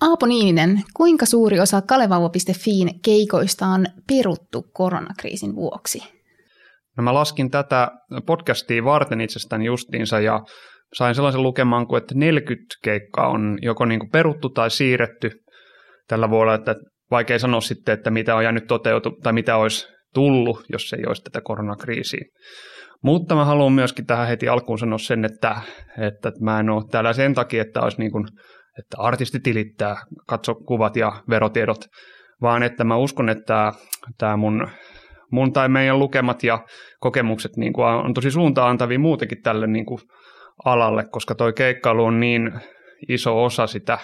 Aapo Niininen, kuinka suuri osa kalevauva.fiin keikoista on peruttu koronakriisin vuoksi? No mä laskin tätä podcastia varten itsestäni justiinsa ja sain sellaisen lukemaan kuin, että 40 keikkaa on joko niin kuin peruttu tai siirretty tällä vuodella, että vaikea sanoa sitten, että mitä on jäänyt toteutu tai mitä olisi tullut, jos ei olisi tätä koronakriisiä. Mutta mä haluan myöskin tähän heti alkuun sanoa sen, että, että mä en ole täällä sen takia, että olisi niin kuin, että artisti tilittää, katso kuvat ja verotiedot, vaan että mä uskon, että tämä mun, mun tai meidän lukemat ja kokemukset niin kuin on tosi suuntaan antavia muutenkin tälle niin kuin alalle, koska toi keikkailu on niin iso osa sitä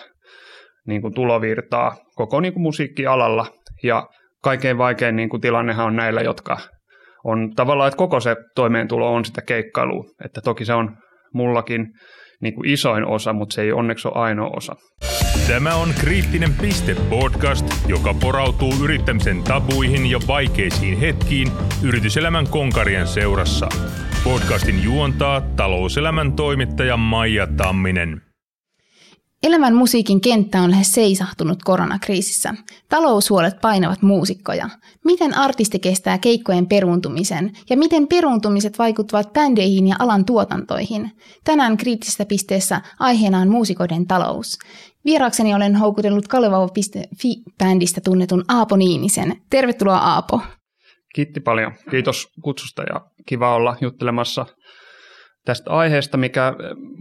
niin kuin tulovirtaa koko niin kuin musiikkialalla. Ja kaikkein vaikein niin kuin tilannehan on näillä, jotka on tavallaan, että koko se toimeentulo on sitä keikkailua. Että toki se on mullakin niin kuin isoin osa, mutta se ei onneksi ole ainoa osa. Tämä on Kriittinen piste podcast, joka porautuu yrittämisen tabuihin ja vaikeisiin hetkiin yrityselämän konkarien seurassa. Podcastin juontaa talouselämän toimittaja Maija Tamminen. Elämän musiikin kenttä on lähes seisahtunut koronakriisissä. Taloushuolet painavat muusikkoja. Miten artisti kestää keikkojen peruuntumisen ja miten peruuntumiset vaikuttavat bändeihin ja alan tuotantoihin? Tänään kriittisessä pisteessä aiheena on muusikoiden talous. Vieraakseni olen houkutellut Kalevauva.fi-bändistä tunnetun Aapo Niinisen. Tervetuloa Aapo. Kiitti paljon. Kiitos kutsusta ja kiva olla juttelemassa tästä aiheesta, mikä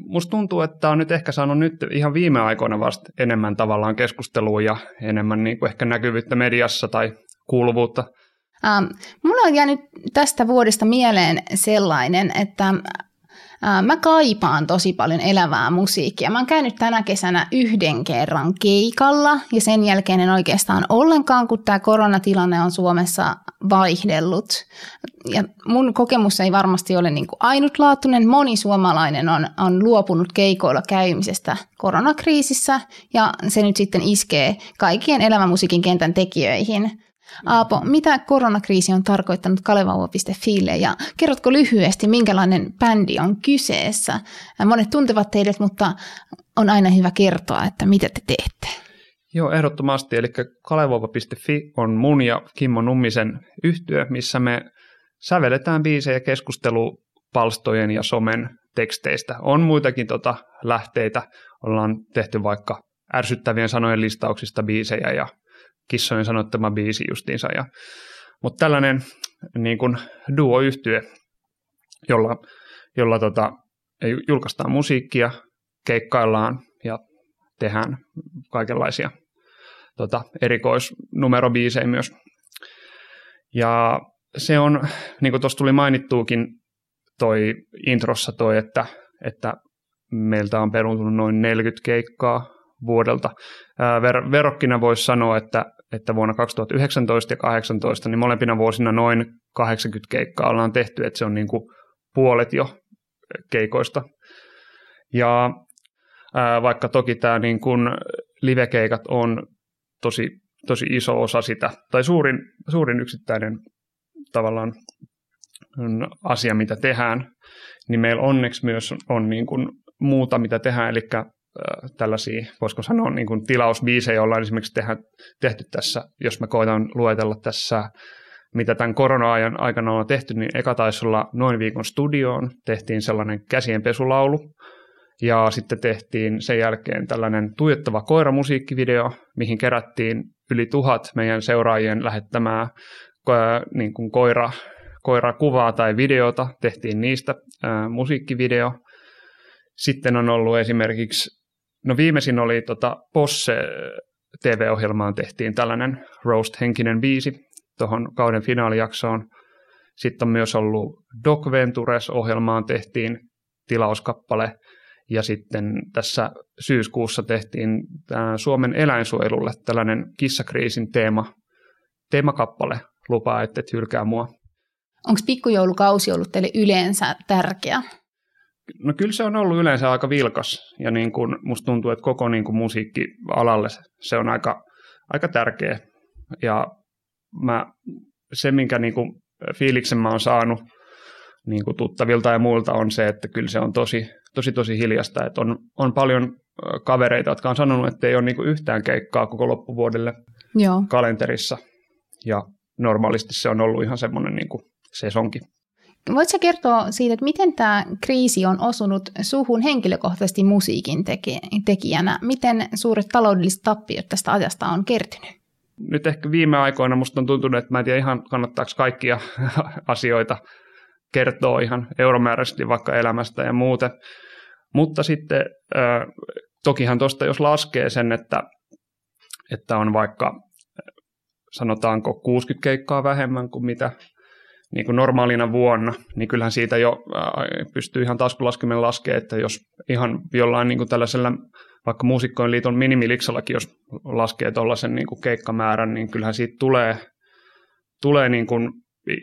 musta tuntuu, että on nyt ehkä saanut nyt ihan viime aikoina vasta enemmän tavallaan keskustelua ja enemmän niin kuin ehkä näkyvyyttä mediassa tai kuuluvuutta. Ähm, mulla on jäänyt tästä vuodesta mieleen sellainen, että Mä kaipaan tosi paljon elävää musiikkia. Mä oon käynyt tänä kesänä yhden kerran keikalla ja sen jälkeen en oikeastaan ollenkaan, kun tämä koronatilanne on Suomessa vaihdellut. Ja mun kokemus ei varmasti ole niin kuin ainutlaatuinen. Moni suomalainen on, on luopunut keikoilla käymisestä koronakriisissä ja se nyt sitten iskee kaikkien elämämusiikin kentän tekijöihin – Aapo, mitä koronakriisi on tarkoittanut kalevauva.fille ja kerrotko lyhyesti, minkälainen bändi on kyseessä? Monet tuntevat teidät, mutta on aina hyvä kertoa, että mitä te teette. Joo, ehdottomasti. Eli kalevauva.fi on mun ja Kimmo Nummisen yhtyö, missä me sävelletään biisejä keskustelupalstojen ja somen teksteistä. On muitakin tota lähteitä. Ollaan tehty vaikka ärsyttävien sanojen listauksista biisejä ja kissojen sanottama biisi justiinsa. Ja, mutta tällainen niin kuin duo-yhtye, jolla, jolla tota, julkaistaan musiikkia, keikkaillaan ja tehdään kaikenlaisia tota, erikoisnumerobiisejä myös. Ja se on, niin kuin tuossa tuli mainittuukin toi introssa toi, että, että meiltä on peruntunut noin 40 keikkaa vuodelta. Ver- verokkina voisi sanoa, että, että vuonna 2019 ja 2018 niin molempina vuosina noin 80 keikkaa ollaan tehty, että se on niin kuin puolet jo keikoista. Ja ää, vaikka toki tämä niin kuin livekeikat on tosi, tosi iso osa sitä, tai suurin, suurin yksittäinen tavallaan asia, mitä tehdään, niin meillä onneksi myös on niin kuin muuta, mitä tehdään, eli tällaisia, voisiko sanoa, niin kuin tilausbiisejä ollaan esimerkiksi tehdä, tehty tässä, jos mä koitan luetella tässä, mitä tämän korona-ajan aikana on tehty, niin eka taisi olla noin viikon studioon, tehtiin sellainen käsienpesulaulu, ja sitten tehtiin sen jälkeen tällainen tuijottava koiramusiikkivideo, mihin kerättiin yli tuhat meidän seuraajien lähettämää niin kuin koira, koirakuvaa tai videota, tehtiin niistä ää, musiikkivideo. Sitten on ollut esimerkiksi No viimeisin oli tota Posse TV-ohjelmaan tehtiin tällainen Roast-henkinen biisi tuohon kauden finaalijaksoon. Sitten on myös ollut Doc Ventures-ohjelmaan tehtiin tilauskappale ja sitten tässä syyskuussa tehtiin Suomen eläinsuojelulle tällainen kissakriisin teema, teemakappale lupaa, että et hylkää mua. Onko pikkujoulukausi ollut teille yleensä tärkeä? No kyllä se on ollut yleensä aika vilkas ja niin kuin musta tuntuu, että koko niin kuin musiikkialalle se on aika, aika tärkeä. Ja mä, se, minkä niin kuin fiiliksen mä oon saanut niin kuin tuttavilta ja muilta on se, että kyllä se on tosi, tosi tosi hiljasta, että on, on paljon kavereita, jotka on sanonut, että ei ole niin kuin yhtään keikkaa koko loppuvuodelle Joo. kalenterissa, ja normaalisti se on ollut ihan semmoinen niin kuin sesonki. Voitko kertoa siitä, että miten tämä kriisi on osunut suhun henkilökohtaisesti musiikin tekijänä? Miten suuret taloudelliset tappiot tästä ajasta on kertynyt? Nyt ehkä viime aikoina musta on tuntunut, että mä en tiedä ihan kannattaako kaikkia asioita kertoa ihan euromääräisesti vaikka elämästä ja muuten. Mutta sitten tokihan tuosta jos laskee sen, että, että on vaikka sanotaanko 60 keikkaa vähemmän kuin mitä niin kuin normaalina vuonna, niin kyllähän siitä jo pystyy ihan taskulaskimen laskemaan, että jos ihan jollain niin kuin tällaisella vaikka Muusikkojen liiton minimiliksallakin, jos laskee tuollaisen niin kuin keikkamäärän, niin kyllähän siitä tulee, tulee niin kuin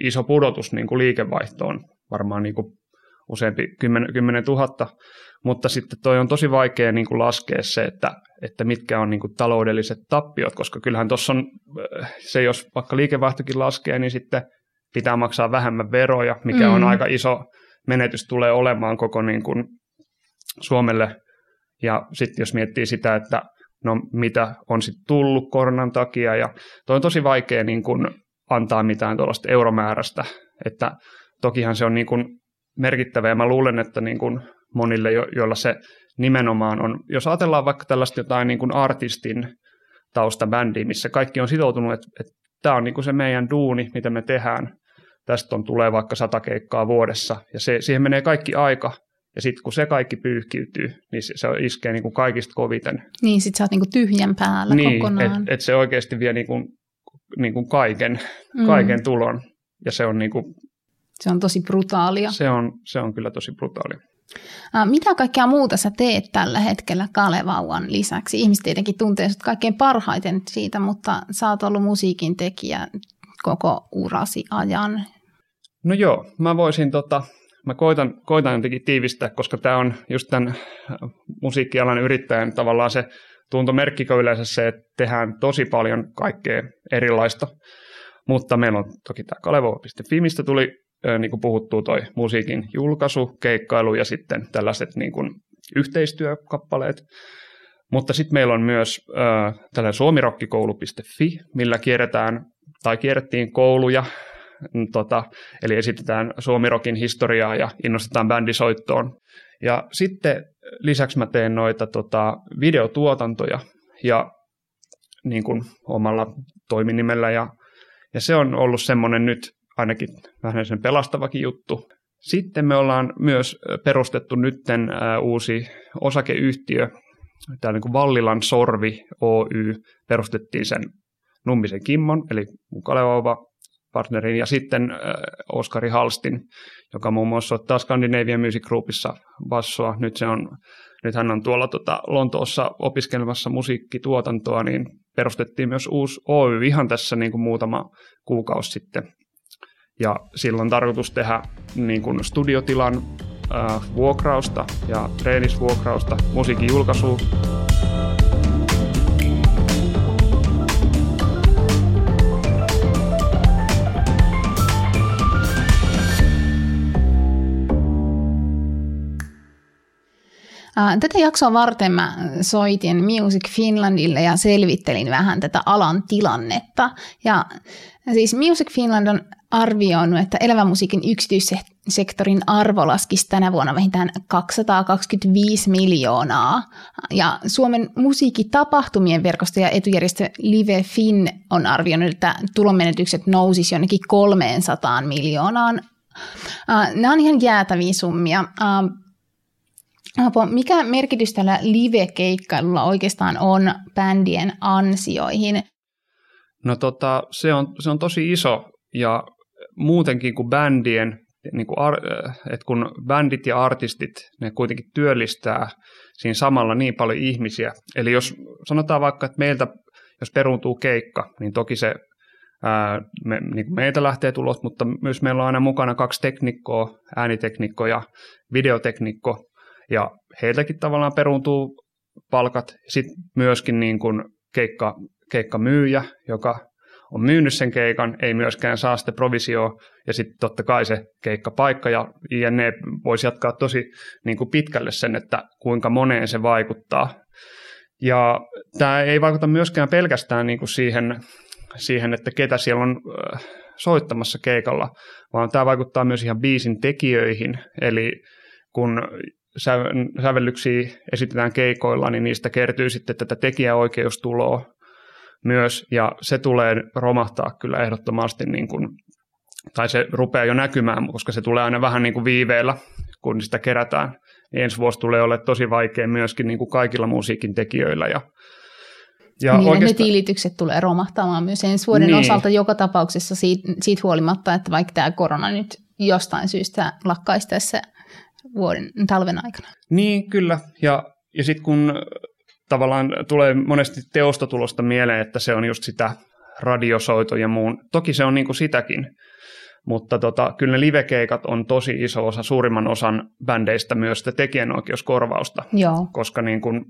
iso pudotus niin kuin liikevaihtoon, varmaan niin kuin useampi 10, 10 000, mutta sitten toi on tosi vaikea niin kuin laskea se, että, että mitkä on niin kuin taloudelliset tappiot, koska kyllähän tuossa on se, jos vaikka liikevaihtokin laskee, niin sitten pitää maksaa vähemmän veroja, mikä mm. on aika iso menetys tulee olemaan koko niin kuin Suomelle. Ja sitten jos miettii sitä, että no mitä on sitten tullut koronan takia, ja toi on tosi vaikea niin kuin antaa mitään tuollaista euromäärästä, että tokihan se on niin kuin merkittävä, ja mä luulen, että niin kuin monille, jo- joilla se nimenomaan on, jos ajatellaan vaikka tällaista jotain niin kuin artistin taustabändiä, missä kaikki on sitoutunut, että, että tämä on niin kuin se meidän duuni, mitä me tehdään, tästä on tulee vaikka sata keikkaa vuodessa, ja se, siihen menee kaikki aika, ja sitten kun se kaikki pyyhkiytyy, niin se, se iskee niin kuin kaikista koviten. Niin, sitten sä oot niin kuin tyhjän päällä niin, kokonaan. Että et se oikeasti vie niin kuin, niin kuin kaiken, mm. kaiken tulon, ja se on, niin kuin, se on tosi brutaalia. Se on, se on kyllä tosi brutaalia. Mitä kaikkea muuta sä teet tällä hetkellä Kalevauan lisäksi? Ihmiset tietenkin tuntee sut kaikkein parhaiten siitä, mutta sä oot ollut musiikin tekijä koko urasi ajan. No joo, mä voisin tota, mä koitan, koitan jotenkin tiivistää, koska tämä on just tämän musiikkialan yrittäjän tavallaan se tuntomerkkikö yleensä se, että tehdään tosi paljon kaikkea erilaista. Mutta meillä on toki tämä kalevova.fi, mistä tuli niin kuin puhuttuu toi musiikin julkaisu, keikkailu ja sitten tällaiset niin kuin yhteistyökappaleet. Mutta sitten meillä on myös äh, tällainen suomirokkikoulu.fi, millä kierretään tai kierrettiin kouluja, tota, eli esitetään suomirokin historiaa ja innostetaan bändisoittoon. Ja sitten lisäksi mä teen noita tota, videotuotantoja ja niin kuin omalla toiminimellä ja, ja se on ollut semmoinen nyt ainakin vähän sen pelastavakin juttu. Sitten me ollaan myös perustettu nytten uusi osakeyhtiö, tämä niin kuin Vallilan Sorvi Oy, perustettiin sen Nummisen Kimmon, eli Kalevova partnerin, ja sitten Oskari Halstin, joka muun muassa ottaa Scandinavian Music Groupissa bassoa. Nyt, se on, nyt hän on tuolla tota, Lontoossa opiskelemassa musiikkituotantoa, niin perustettiin myös uusi Oy ihan tässä niin kuin muutama kuukausi sitten. Ja silloin tarkoitus tehdä niin kuin studiotilan äh, vuokrausta ja treenisvuokrausta, musiikin julkaisua. Tätä jaksoa varten mä soitin Music Finlandille ja selvittelin vähän tätä alan tilannetta. Ja siis Music Finland on arvioinut, että elävän musiikin yksityissektorin arvo laskisi tänä vuonna vähintään 225 miljoonaa. Ja Suomen musiikkitapahtumien verkosto ja etujärjestö Live Fin on arvioinut, että tulonmenetykset nousisi jonnekin 300 miljoonaan. Nämä on ihan jäätäviä summia. Apo, mikä merkitys tällä live-keikkailulla oikeastaan on bändien ansioihin? No tota, se on, se on tosi iso ja muutenkin kuin bändien, niin kuin ar, että kun bändit ja artistit, ne kuitenkin työllistää siinä samalla niin paljon ihmisiä. Eli jos sanotaan vaikka, että meiltä, jos peruuntuu keikka, niin toki se ää, me, niin kuin meiltä lähtee tulos, mutta myös meillä on aina mukana kaksi teknikkoa, ääniteknikko ja videoteknikko, ja heiltäkin tavallaan peruuntuu palkat. Sitten myöskin niin kuin keikka, keikkamyyjä, joka on myynyt sen keikan, ei myöskään saa sitä provisio ja sitten totta kai se keikkapaikka ja INE voisi jatkaa tosi niin kuin pitkälle sen, että kuinka moneen se vaikuttaa. Ja tämä ei vaikuta myöskään pelkästään niin kuin siihen, siihen, että ketä siellä on soittamassa keikalla, vaan tämä vaikuttaa myös ihan biisin tekijöihin, eli kun sävellyksiä esitetään keikoilla, niin niistä kertyy sitten tätä tekijäoikeustuloa myös, ja se tulee romahtaa kyllä ehdottomasti, niin kuin, tai se rupeaa jo näkymään, koska se tulee aina vähän niin kuin viiveellä, kun sitä kerätään. Niin ensi vuosi tulee olemaan tosi vaikea myöskin niin kuin kaikilla musiikin tekijöillä, ja ja niin, oikeastaan... ne tilitykset tulee romahtamaan myös ensi vuoden niin. osalta joka tapauksessa siitä, siitä huolimatta, että vaikka tämä korona nyt jostain syystä lakkaisi tässä vuoden talven aikana. Niin, kyllä. Ja, ja sitten kun tavallaan tulee monesti teostotulosta mieleen, että se on just sitä radiosoito ja muun. Toki se on niin kuin sitäkin, mutta tota, kyllä ne livekeikat on tosi iso osa, suurimman osan bändeistä myös sitä tekijänoikeuskorvausta. Joo. Koska niin kun,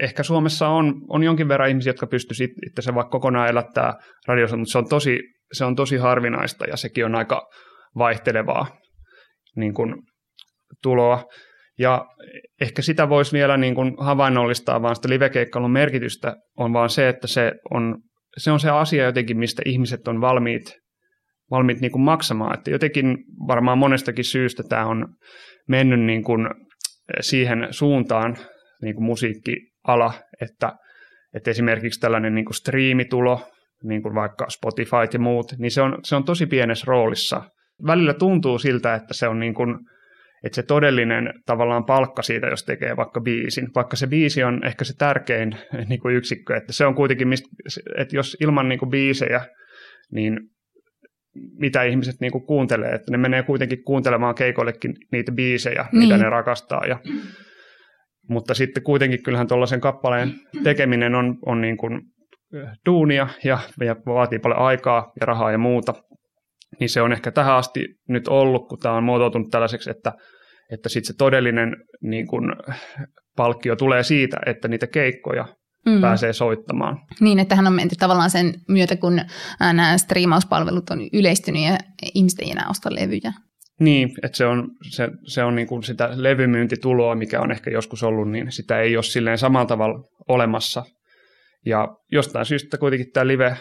ehkä Suomessa on, on jonkin verran ihmisiä, jotka pystyisivät itse se vaikka kokonaan elättää radiossa, mutta se on tosi, se on tosi harvinaista ja sekin on aika vaihtelevaa niin kun, tuloa. Ja ehkä sitä voisi vielä niin kuin havainnollistaa, vaan sitä livekeikkailun merkitystä on vaan se, että se on, se on se asia jotenkin, mistä ihmiset on valmiit, valmiit niin kuin maksamaan. Että jotenkin varmaan monestakin syystä tämä on mennyt niin kuin siihen suuntaan niin kuin musiikkiala, että, että esimerkiksi tällainen niin kuin striimitulo, niin kuin vaikka Spotify ja muut, niin se on, se on tosi pienessä roolissa. Välillä tuntuu siltä, että se on niin kuin että se todellinen tavallaan palkka siitä, jos tekee vaikka biisin, vaikka se biisi on ehkä se tärkein niin kuin yksikkö, että se on kuitenkin, mistä, että jos ilman niin kuin biisejä, niin mitä ihmiset niin kuin kuuntelee, että ne menee kuitenkin kuuntelemaan keikoillekin niitä biisejä, niin. mitä ne rakastaa. Ja, mutta sitten kuitenkin kyllähän tuollaisen kappaleen tekeminen on, on niin kuin duunia ja, ja vaatii paljon aikaa ja rahaa ja muuta niin se on ehkä tähän asti nyt ollut, kun tämä on muotoutunut tällaiseksi, että, että sitten se todellinen niin kun, palkkio tulee siitä, että niitä keikkoja mm. pääsee soittamaan. Niin, että hän on menty tavallaan sen myötä, kun nämä striimauspalvelut on yleistynyt ja ihmiset ei enää osta levyjä. Niin, että se on, se, se on niin kuin sitä levymyyntituloa, mikä on ehkä joskus ollut, niin sitä ei ole silleen samalla tavalla olemassa ja jostain syystä kuitenkin tämä live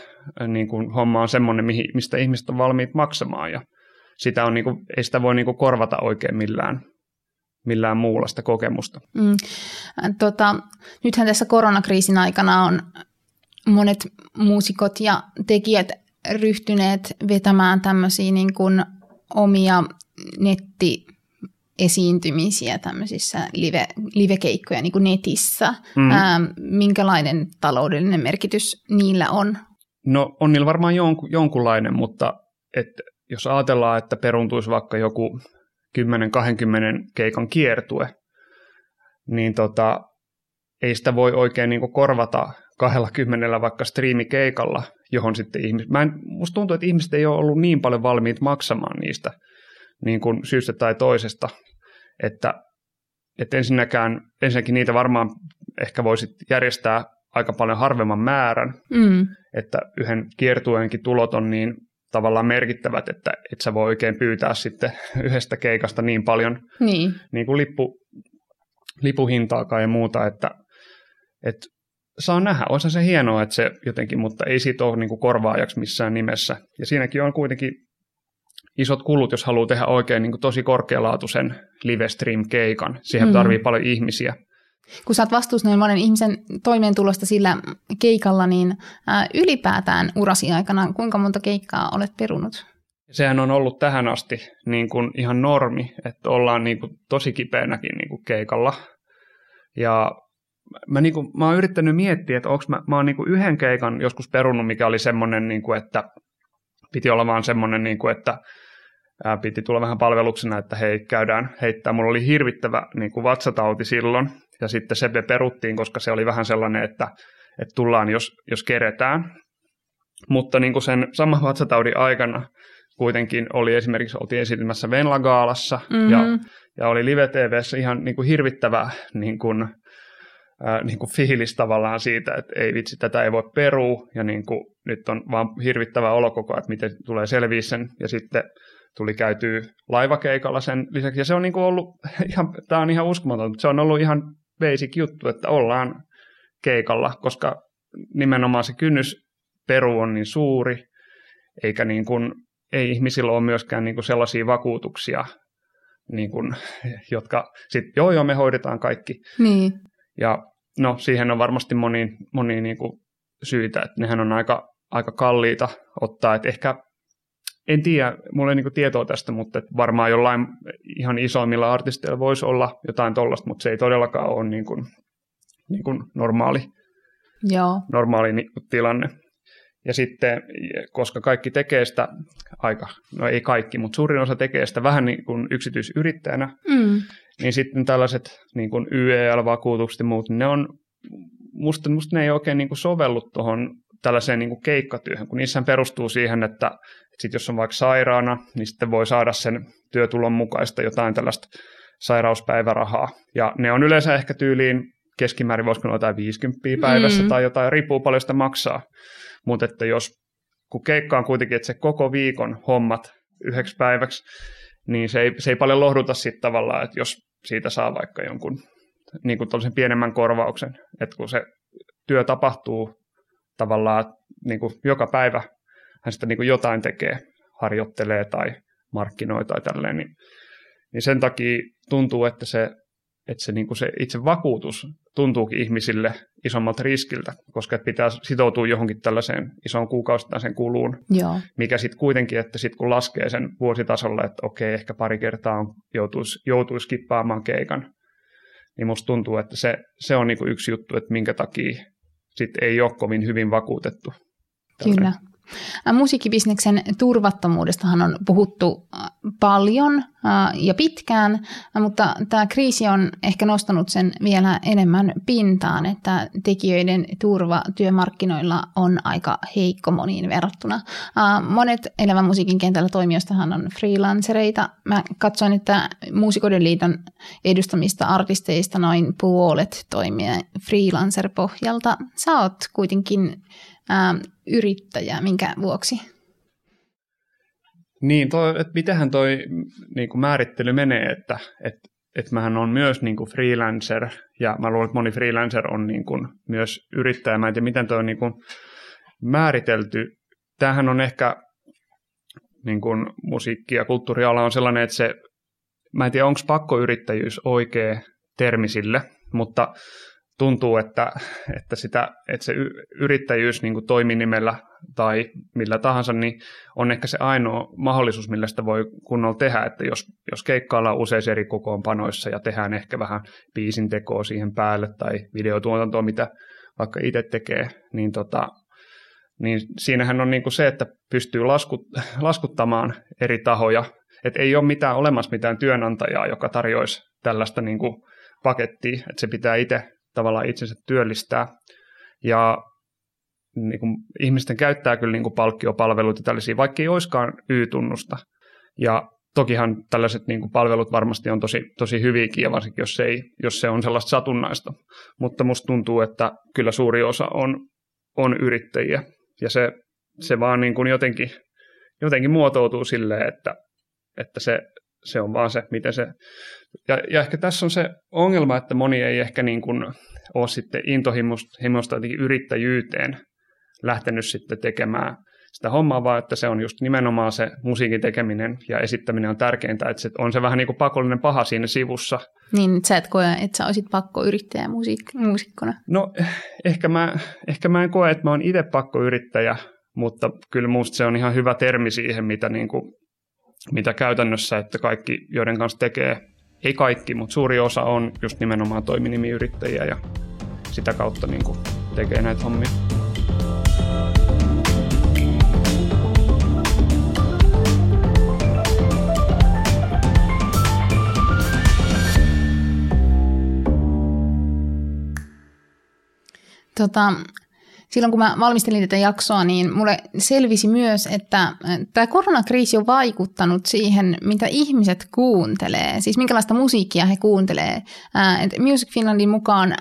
niin on semmoinen, mistä ihmiset on valmiit maksamaan ja sitä on, niin kuin, ei sitä voi niin kuin, korvata oikein millään, millään muulla sitä kokemusta. Mm. Tota, nythän tässä koronakriisin aikana on monet muusikot ja tekijät ryhtyneet vetämään tämmöisiä niin kuin omia netti esiintymisiä tämmöisissä live, livekeikkoja niin kuin netissä. Mm. Ää, minkälainen taloudellinen merkitys niillä on? No on niillä varmaan jonku, jonkunlainen, mutta et, jos ajatellaan, että peruntuisi vaikka joku 10-20 keikan kiertue, niin tota, ei sitä voi oikein niin korvata 20 vaikka striimikeikalla, johon sitten ihmiset, mä en, musta tuntuu, että ihmiset ei ole ollut niin paljon valmiit maksamaan niistä niin kuin syystä tai toisesta, että, että ensinnäkään, ensinnäkin niitä varmaan ehkä voisit järjestää aika paljon harvemman määrän, mm. että yhden kiertueenkin tulot on niin tavallaan merkittävät, että et sä voi oikein pyytää sitten yhdestä keikasta niin paljon niin. Niin kuin lippu, lipuhintaakaan ja muuta, että, että saa nähdä. Olisi se hienoa, että se jotenkin, mutta ei siitä ole niin kuin korvaajaksi missään nimessä. Ja siinäkin on kuitenkin isot kulut, jos haluaa tehdä oikein niin kuin tosi korkealaatuisen live stream keikan. Siihen mm. tarvii paljon ihmisiä. Kun sä oot vastuussa noin monen ihmisen toimeentulosta sillä keikalla, niin ää, ylipäätään urasi aikana kuinka monta keikkaa olet perunut? Sehän on ollut tähän asti niin kuin ihan normi, että ollaan niin kuin tosi kipeänäkin niin kuin keikalla. Ja mä, niin kuin, mä oon yrittänyt miettiä, että onko mä, mä oon niin kuin yhden keikan joskus perunut, mikä oli semmoinen, niin kuin, että piti olla vaan semmoinen, niin kuin, että piti tulla vähän palveluksena, että hei, käydään heittää. Mulla oli hirvittävä niin kuin vatsatauti silloin, ja sitten se peruttiin, koska se oli vähän sellainen, että, että tullaan, jos, jos keretään. Mutta niin kuin sen saman vatsataudin aikana kuitenkin oli esimerkiksi, oltiin esiintymässä Venla-gaalassa, mm-hmm. ja, ja oli Live TVssä ihan niin kuin hirvittävä niin kuin, ää, niin kuin fiilis tavallaan siitä, että ei vitsi, tätä ei voi perua ja niin kuin, nyt on vaan hirvittävä olo koko ajan, että miten tulee selviä sen ja sitten tuli käytyä laivakeikalla sen lisäksi ja se on niin kuin ollut, ihan, tämä on ihan uskomaton, mutta se on ollut ihan basic juttu, että ollaan keikalla, koska nimenomaan se kynnys peru on niin suuri, eikä niin kuin, ei ihmisillä ole myöskään niin kuin sellaisia vakuutuksia, niin kuin, jotka sitten, joo joo, me hoidetaan kaikki. Niin. Ja no, siihen on varmasti moni, moni niin kuin syitä, että nehän on aika, aika kalliita ottaa, että ehkä en tiedä, mulla ei niin tietoa tästä, mutta varmaan jollain ihan isoimmilla artisteilla voisi olla jotain tollasta, mutta se ei todellakaan ole niin kuin, niin kuin normaali, Joo. normaali tilanne. Ja sitten, koska kaikki tekee sitä aika, no ei kaikki, mutta suurin osa tekee sitä vähän niin kuin yksityisyrittäjänä, Mm. niin sitten tällaiset niin kuin YEL-vakuutukset ja muut, niin ne on, musta, musta ne ei oikein niin kuin sovellu tuohon tällaiseen niin kuin keikkatyöhön, kun niissä perustuu siihen, että, että sit jos on vaikka sairaana, niin sitten voi saada sen työtulon mukaista jotain tällaista sairauspäivärahaa. Ja ne on yleensä ehkä tyyliin keskimäärin voisiko olla jotain 50 päivässä Mm. tai jotain, riippuu paljon sitä maksaa. Mutta että jos, kun keikka on kuitenkin, että se koko viikon hommat yhdeksi päiväksi, niin se ei, se ei paljon lohduta sitten tavallaan, että jos siitä saa vaikka jonkun niin kuin pienemmän korvauksen, että kun se työ tapahtuu tavallaan niin kuin joka päivä, hän sitä niin kuin jotain tekee, harjoittelee tai markkinoi tai tälleen, niin, niin sen takia tuntuu, että se, että se, niin kuin se itse vakuutus tuntuukin ihmisille isommalta riskiltä, koska pitää sitoutua johonkin tällaiseen isoon kuukausittaisen kuluun, Joo. mikä sitten kuitenkin, että sitten kun laskee sen vuositasolla, että okei, ehkä pari kertaa on, joutuisi, joutuisi kippaamaan keikan, niin musta tuntuu, että se, se on niinku yksi juttu, että minkä takia sitten ei ole kovin hyvin vakuutettu. Kyllä. Musiikkibisneksen turvattomuudestahan on puhuttu paljon ja pitkään, mutta tämä kriisi on ehkä nostanut sen vielä enemmän pintaan, että tekijöiden turva työmarkkinoilla on aika heikko moniin verrattuna. Monet elävän musiikin kentällä toimijoistahan on freelancereita. Mä katsoin, että Muusikoiden liiton edustamista artisteista noin puolet toimii freelancer-pohjalta. Sä oot kuitenkin ä, yrittäjä, minkä vuoksi? Niin, toi, että mitenhän toi niin kuin määrittely menee, että et, et mähän on myös niin kuin freelancer, ja mä luulen, että moni freelancer on niin kuin myös yrittäjä. Mä en tiedä, miten toi on niin kuin määritelty. Tämähän on ehkä niin kuin musiikki- ja kulttuuriala on sellainen, että se, mä en tiedä, onko pakkoyrittäjyys oikea termi sille, mutta tuntuu, että, että, sitä, että se yrittäjyys niin kuin toiminimellä tai millä tahansa, niin on ehkä se ainoa mahdollisuus, millä sitä voi kunnolla tehdä, että jos, jos keikkaillaan useissa eri kokoonpanoissa ja tehdään ehkä vähän biisin tekoa siihen päälle tai videotuotantoa, mitä vaikka itse tekee, niin, tota, niin siinähän on niin kuin se, että pystyy laskut, laskuttamaan eri tahoja, että ei ole mitään olemassa mitään työnantajaa, joka tarjoaisi tällaista niin kuin pakettia, että se pitää itse tavallaan itsensä työllistää. Ja niin kuin, ihmisten käyttää kyllä niin kuin palkkiopalveluita tällaisia, vaikka ei olisikaan Y-tunnusta. Ja tokihan tällaiset niin kuin palvelut varmasti on tosi, tosi hyviäkin, ja varsinkin jos ei, jos se on sellaista satunnaista. Mutta musta tuntuu, että kyllä suuri osa on, on yrittäjiä, ja se, se vaan niin kuin jotenkin, jotenkin muotoutuu silleen, että, että se, se on vaan se, miten se... Ja, ja ehkä tässä on se ongelma, että moni ei ehkä niin kuin ole sitten intohimosta yrittäjyyteen lähtenyt sitten tekemään sitä hommaa, vaan että se on just nimenomaan se musiikin tekeminen ja esittäminen on tärkeintä, että se on se vähän niin kuin pakollinen paha siinä sivussa. Niin, että sä et koe, että sä olisit pakko yrittäjä musiik- muusikkona. No ehkä mä, ehkä mä en koe, että mä oon itse pakkoyrittäjä, mutta kyllä musta se on ihan hyvä termi siihen, mitä, niin kuin, mitä käytännössä, että kaikki, joiden kanssa tekee, ei kaikki, mutta suuri osa on just nimenomaan toiminimiyrittäjiä ja sitä kautta niin kuin tekee näitä hommia. Tota, silloin kun mä valmistelin tätä jaksoa, niin mulle selvisi myös, että tämä koronakriisi on vaikuttanut siihen, mitä ihmiset kuuntelee, siis minkälaista musiikkia he kuuntelee. Music Finlandin mukaan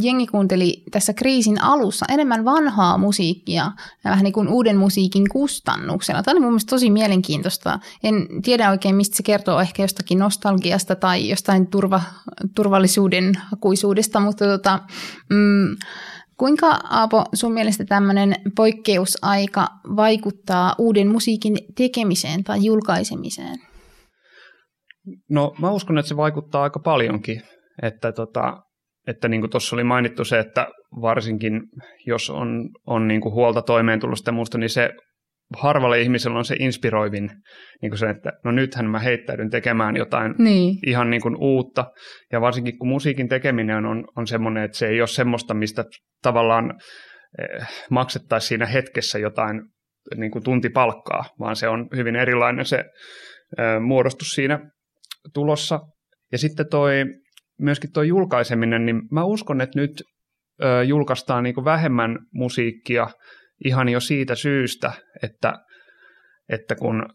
jengi kuunteli tässä kriisin alussa enemmän vanhaa musiikkia, vähän niin kuin uuden musiikin kustannuksella. Tämä oli mun mielestä tosi mielenkiintoista. En tiedä oikein, mistä se kertoo, ehkä jostakin nostalgiasta tai jostain turva, turvallisuuden hakuisuudesta, mutta tota, mm, Kuinka Aapo sun mielestä tämmöinen poikkeusaika vaikuttaa uuden musiikin tekemiseen tai julkaisemiseen? No mä uskon, että se vaikuttaa aika paljonkin. Että, tota, että niin kuin tuossa oli mainittu se, että varsinkin jos on, on niin kuin huolta toimeentulosta ja muusta, niin se harvalle ihmiselle on se inspiroivin, niin kuin se, että no nythän mä heittäydyn tekemään jotain niin. ihan niin kuin uutta. Ja varsinkin kun musiikin tekeminen on, on semmoinen, että se ei ole semmoista, mistä tavallaan eh, maksettaisiin siinä hetkessä jotain niin kuin tuntipalkkaa, vaan se on hyvin erilainen se eh, muodostus siinä tulossa. Ja sitten toi, myöskin tuo julkaiseminen, niin mä uskon, että nyt eh, julkaistaan niin kuin vähemmän musiikkia – ihan jo siitä syystä, että, että kun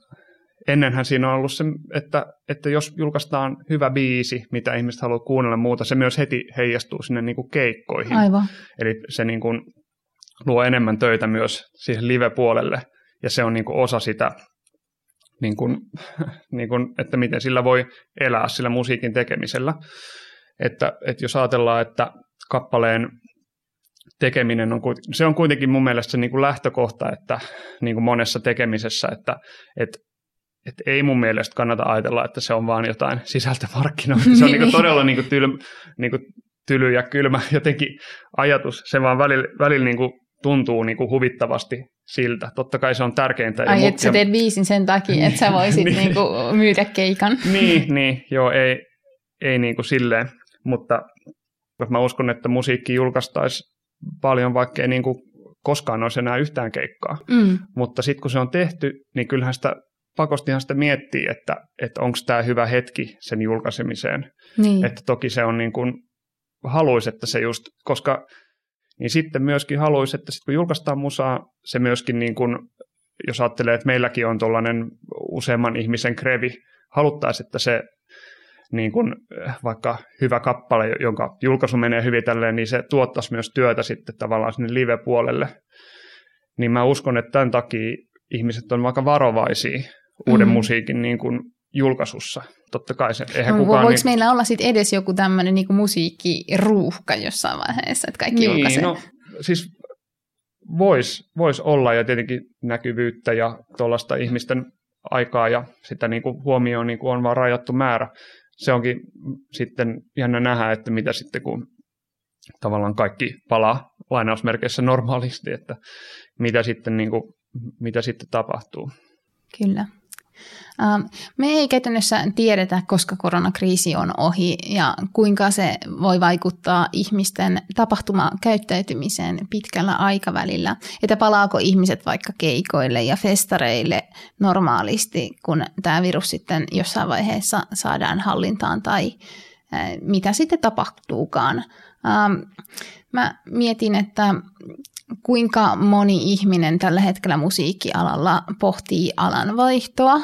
ennenhän siinä on ollut se, että, että jos julkaistaan hyvä biisi, mitä ihmiset haluaa kuunnella muuta, se myös heti heijastuu sinne niin kuin keikkoihin. Aivan. Eli se niin kuin luo enemmän töitä myös siihen live-puolelle, ja se on niin kuin osa sitä, niin kuin, niin kuin, että miten sillä voi elää sillä musiikin tekemisellä. Että, että jos ajatellaan, että kappaleen tekeminen on, se on kuitenkin mun mielestä se niin kuin lähtökohta, että niin kuin monessa tekemisessä, että, että että ei mun mielestä kannata ajatella, että se on vaan jotain sisältömarkkinointia. Se on niin kuin todella niin kuin tyly, niin kuin tyly ja kylmä jotenkin ajatus. Se vaan välillä, välillä niin kuin tuntuu niin kuin huvittavasti siltä. Totta kai se on tärkeintä. Ai, että sä teet viisin sen takia, että sä voisit niin. niin kuin myydä keikan. niin, niin, joo, ei, ei niin kuin silleen. Mutta mä uskon, että musiikki julkaistaisi paljon, vaikka ei niin kuin koskaan olisi enää yhtään keikkaa. Mm. Mutta sitten kun se on tehty, niin kyllähän sitä pakostihan sitä miettii, että, että onko tämä hyvä hetki sen julkaisemiseen. Niin. Että toki se on niin kuin, haluaisi, että se just, koska niin sitten myöskin haluaisi, että sit kun julkaistaan musaa, se myöskin niin kuin, jos ajattelee, että meilläkin on tuollainen useamman ihmisen krevi, haluttaisiin, että se niin kuin eh, vaikka hyvä kappale, jonka julkaisu menee hyvin tälleen, niin se tuottaisi myös työtä sitten tavallaan sinne live-puolelle. Niin mä uskon, että tämän takia ihmiset on vaikka varovaisia uuden mm-hmm. musiikin niin kuin julkaisussa. Totta kai se, eihän no, kukaan... Voiko niin... meillä olla sitten edes joku tämmöinen niin musiikkiruuhka jossain vaiheessa, että kaikki niin, julkaisee? No, siis voisi vois olla ja tietenkin näkyvyyttä ja tuollaista ihmisten aikaa ja sitä niin kuin huomioon niin kuin on vaan rajattu määrä se onkin sitten jännä nähdä, että mitä sitten kun tavallaan kaikki palaa lainausmerkeissä normaalisti, että mitä sitten, niin kuin, mitä sitten tapahtuu. Kyllä. Ähm, me ei käytännössä tiedetä, koska koronakriisi on ohi ja kuinka se voi vaikuttaa ihmisten tapahtumakäyttäytymiseen pitkällä aikavälillä. Että palaako ihmiset vaikka keikoille ja festareille normaalisti, kun tämä virus sitten jossain vaiheessa saadaan hallintaan tai äh, mitä sitten tapahtuukaan. Ähm, mä mietin, että kuinka moni ihminen tällä hetkellä musiikkialalla pohtii alan vaihtoa.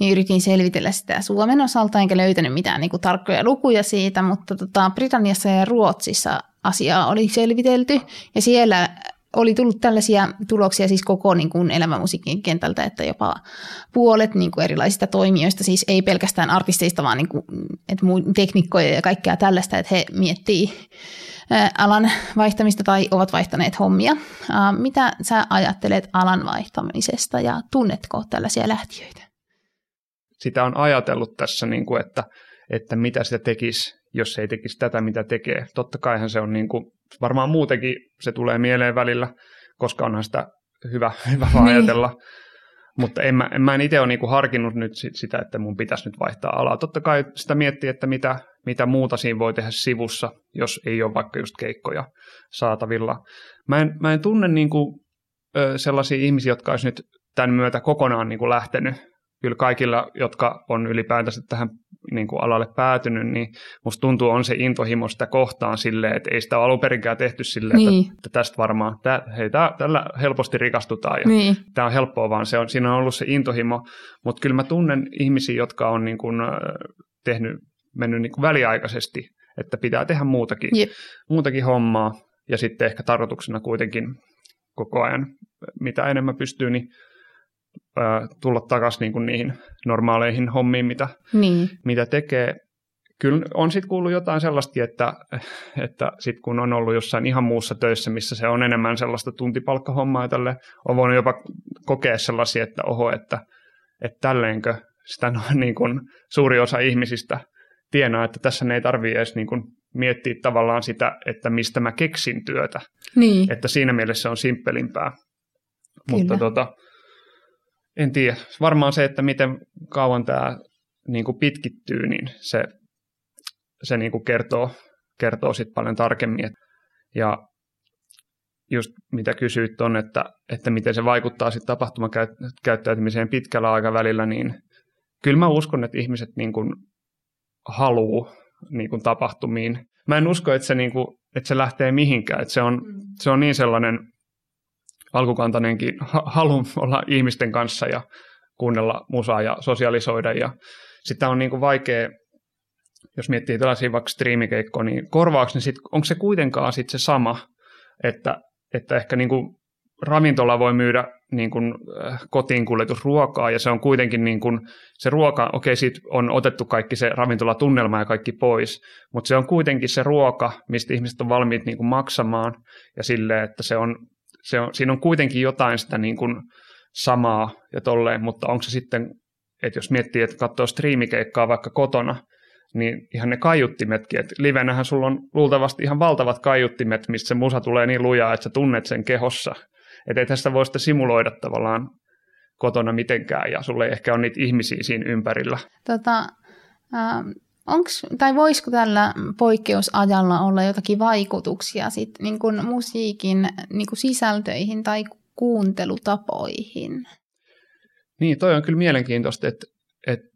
Niin yritin selvitellä sitä Suomen osalta, enkä löytänyt mitään niin kuin, tarkkoja lukuja siitä, mutta tota, Britanniassa ja Ruotsissa asiaa oli selvitelty, ja siellä oli tullut tällaisia tuloksia siis koko niin kuin elämänmusiikin kentältä, että jopa puolet niin kuin erilaisista toimijoista, siis ei pelkästään artisteista, vaan niin kuin, että teknikkoja ja kaikkea tällaista, että he miettii alan vaihtamista tai ovat vaihtaneet hommia. Mitä sä ajattelet alan vaihtamisesta ja tunnetko tällaisia lähtiöitä? Sitä on ajatellut tässä, niin kuin, että, että mitä sitä tekisi, jos ei tekisi tätä, mitä tekee. Totta kaihan se on niin kuin, varmaan muutenkin se tulee mieleen välillä, koska onhan sitä hyvä, hyvä niin. ajatella. Mutta en mä, en, mä en itse ole niinku harkinnut nyt sitä, että mun pitäisi nyt vaihtaa alaa. Totta kai sitä miettii, että mitä, mitä muuta siinä voi tehdä sivussa, jos ei ole vaikka just keikkoja saatavilla. Mä en, mä en tunne niinku, ö, sellaisia ihmisiä, jotka olisi nyt tämän myötä kokonaan niinku lähtenyt kyllä kaikilla, jotka on ylipäätänsä tähän niin kuin alalle päätynyt, niin musta tuntuu on se intohimo sitä kohtaan silleen, että ei sitä ole alun perinkään tehty silleen, niin. että, että tästä varmaan, tää, hei, tää, tällä helposti rikastutaan ja niin. tämä on helppoa, vaan se on, siinä on ollut se intohimo, mutta kyllä mä tunnen ihmisiä, jotka on niin kuin, tehnyt, mennyt niin kuin väliaikaisesti, että pitää tehdä muutakin, muutakin hommaa ja sitten ehkä tarkoituksena kuitenkin koko ajan, mitä enemmän pystyy, niin tulla takaisin niin kuin niihin normaaleihin hommiin, mitä, niin. mitä tekee. Kyllä on sitten kuullut jotain sellaista, että, että sit kun on ollut jossain ihan muussa töissä, missä se on enemmän sellaista tuntipalkkahommaa, tälle on voinut jopa kokea sellaisia, että oho, että, että tälleenkö sitä noin niin kuin suuri osa ihmisistä tienaa, että tässä ne ei tarvitse edes niin kuin miettiä tavallaan sitä, että mistä mä keksin työtä. Niin. Että siinä mielessä on simppelimpää. Kyllä. Mutta tota, en tiedä. Varmaan se, että miten kauan tämä niin kuin pitkittyy, niin se, se niin kuin kertoo, kertoo sit paljon tarkemmin. Ja just mitä kysyit on, että, että miten se vaikuttaa sitten tapahtumakäyttäytymiseen pitkällä aikavälillä, niin kyllä mä uskon, että ihmiset niin kuin haluaa niin kuin tapahtumiin. Mä en usko, että se, niin kuin, että se lähtee mihinkään. Että se, on, se on niin sellainen alkukantainenkin halu olla ihmisten kanssa ja kuunnella musaa ja sosialisoida. Ja sitä on niin kuin vaikea, jos miettii tällaisia vaikka striimikeikkoja, niin korvaako ne sit, onko se kuitenkaan sit se sama, että, että ehkä niin kuin ravintola voi myydä niin kuin, äh, kotiin kuljetusruokaa ja se on kuitenkin niin kuin, se ruoka, okei siitä on otettu kaikki se ravintolatunnelma ja kaikki pois, mutta se on kuitenkin se ruoka, mistä ihmiset on valmiit niin kuin maksamaan ja sille, että se on se on, siinä on kuitenkin jotain sitä niin kuin samaa ja tolleen, mutta onko se sitten, että jos miettii, että katsoo striimikeikkaa vaikka kotona, niin ihan ne kaiuttimetkin, että livenähän sulla on luultavasti ihan valtavat kaiuttimet, mistä se musa tulee niin lujaa, että sä tunnet sen kehossa. Että ei tästä voi sitä simuloida tavallaan kotona mitenkään, ja sulle ei ehkä ole niitä ihmisiä siinä ympärillä. Tota, ähm, onks, tai voisiko tällä poikkeusajalla olla jotakin vaikutuksia sit, niin kuin musiikin niin kuin sisältöihin tai kuuntelutapoihin? Niin, toi on kyllä mielenkiintoista, että, että,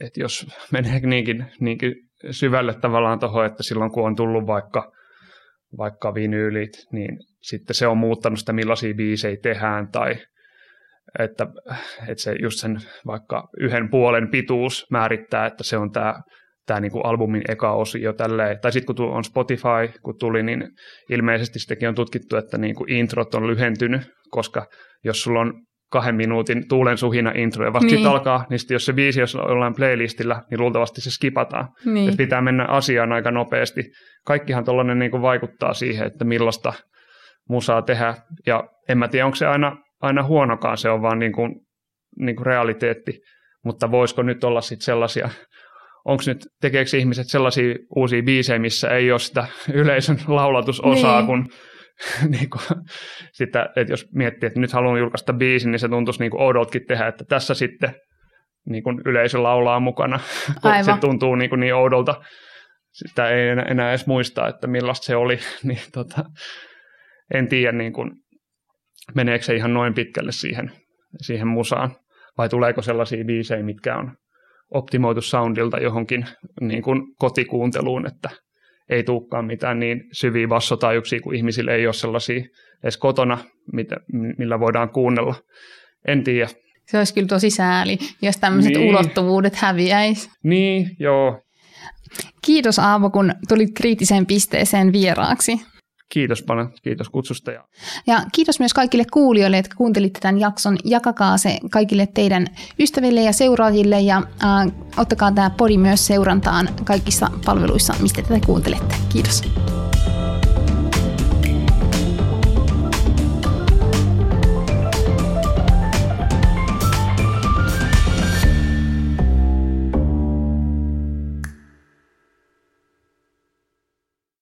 että jos menee niinkin, niinkin syvälle tavallaan tuohon, että silloin kun on tullut vaikka, vaikka vinyylit, niin sitten se on muuttanut sitä, millaisia biisejä tehdään, tai että, että se just sen vaikka yhden puolen pituus määrittää, että se on tämä tämä niin kuin albumin eka osio tälleen. Tai sitten kun on Spotify, kun tuli, niin ilmeisesti sitäkin on tutkittu, että niin kuin introt on lyhentynyt, koska jos sulla on kahden minuutin tuulen suhina intro ja vasta niin. sitten alkaa, niin sitten jos se biisi jos on jollain playlistillä, niin luultavasti se skipataan. Niin. Et pitää mennä asiaan aika nopeasti. Kaikkihan tuollainen niin vaikuttaa siihen, että millaista musaa tehdä. Ja en mä tiedä, onko se aina, aina huonokaan, se on vaan niin kuin, niin kuin realiteetti. Mutta voisiko nyt olla sitten sellaisia onko nyt, tekeekö ihmiset sellaisia uusia biisejä, missä ei ole sitä yleisön laulatusosaa, niin. kun niin kuin, sitä, että jos miettii, että nyt haluan julkaista biisin, niin se tuntuisi niin oudoltakin tehdä, että tässä sitten niin kuin yleisö laulaa mukana, kun se tuntuu niin, kuin niin oudolta. Sitä ei enää, enää edes muista, että millaista se oli, niin tota, en tiedä, niin kuin, meneekö se ihan noin pitkälle siihen, siihen musaan, vai tuleeko sellaisia biisejä, mitkä on optimoitu soundilta johonkin niin kuin kotikuunteluun, että ei tulekaan mitään niin syviä bassotaajuksia, kun ihmisillä ei ole sellaisia edes kotona, mitä, millä voidaan kuunnella. En tiedä. Se olisi kyllä tosi sääli, jos tämmöiset niin. ulottuvuudet häviäisi. Niin, joo. Kiitos Aavo, kun tulit kriittiseen pisteeseen vieraaksi. Kiitos paljon, kiitos kutsusta. Ja, ja kiitos myös kaikille kuulijoille, jotka kuuntelitte tämän jakson. Jakakaa se kaikille teidän ystäville ja seuraajille ja äh, ottakaa tämä podi myös seurantaan kaikissa palveluissa, mistä tätä kuuntelette. Kiitos.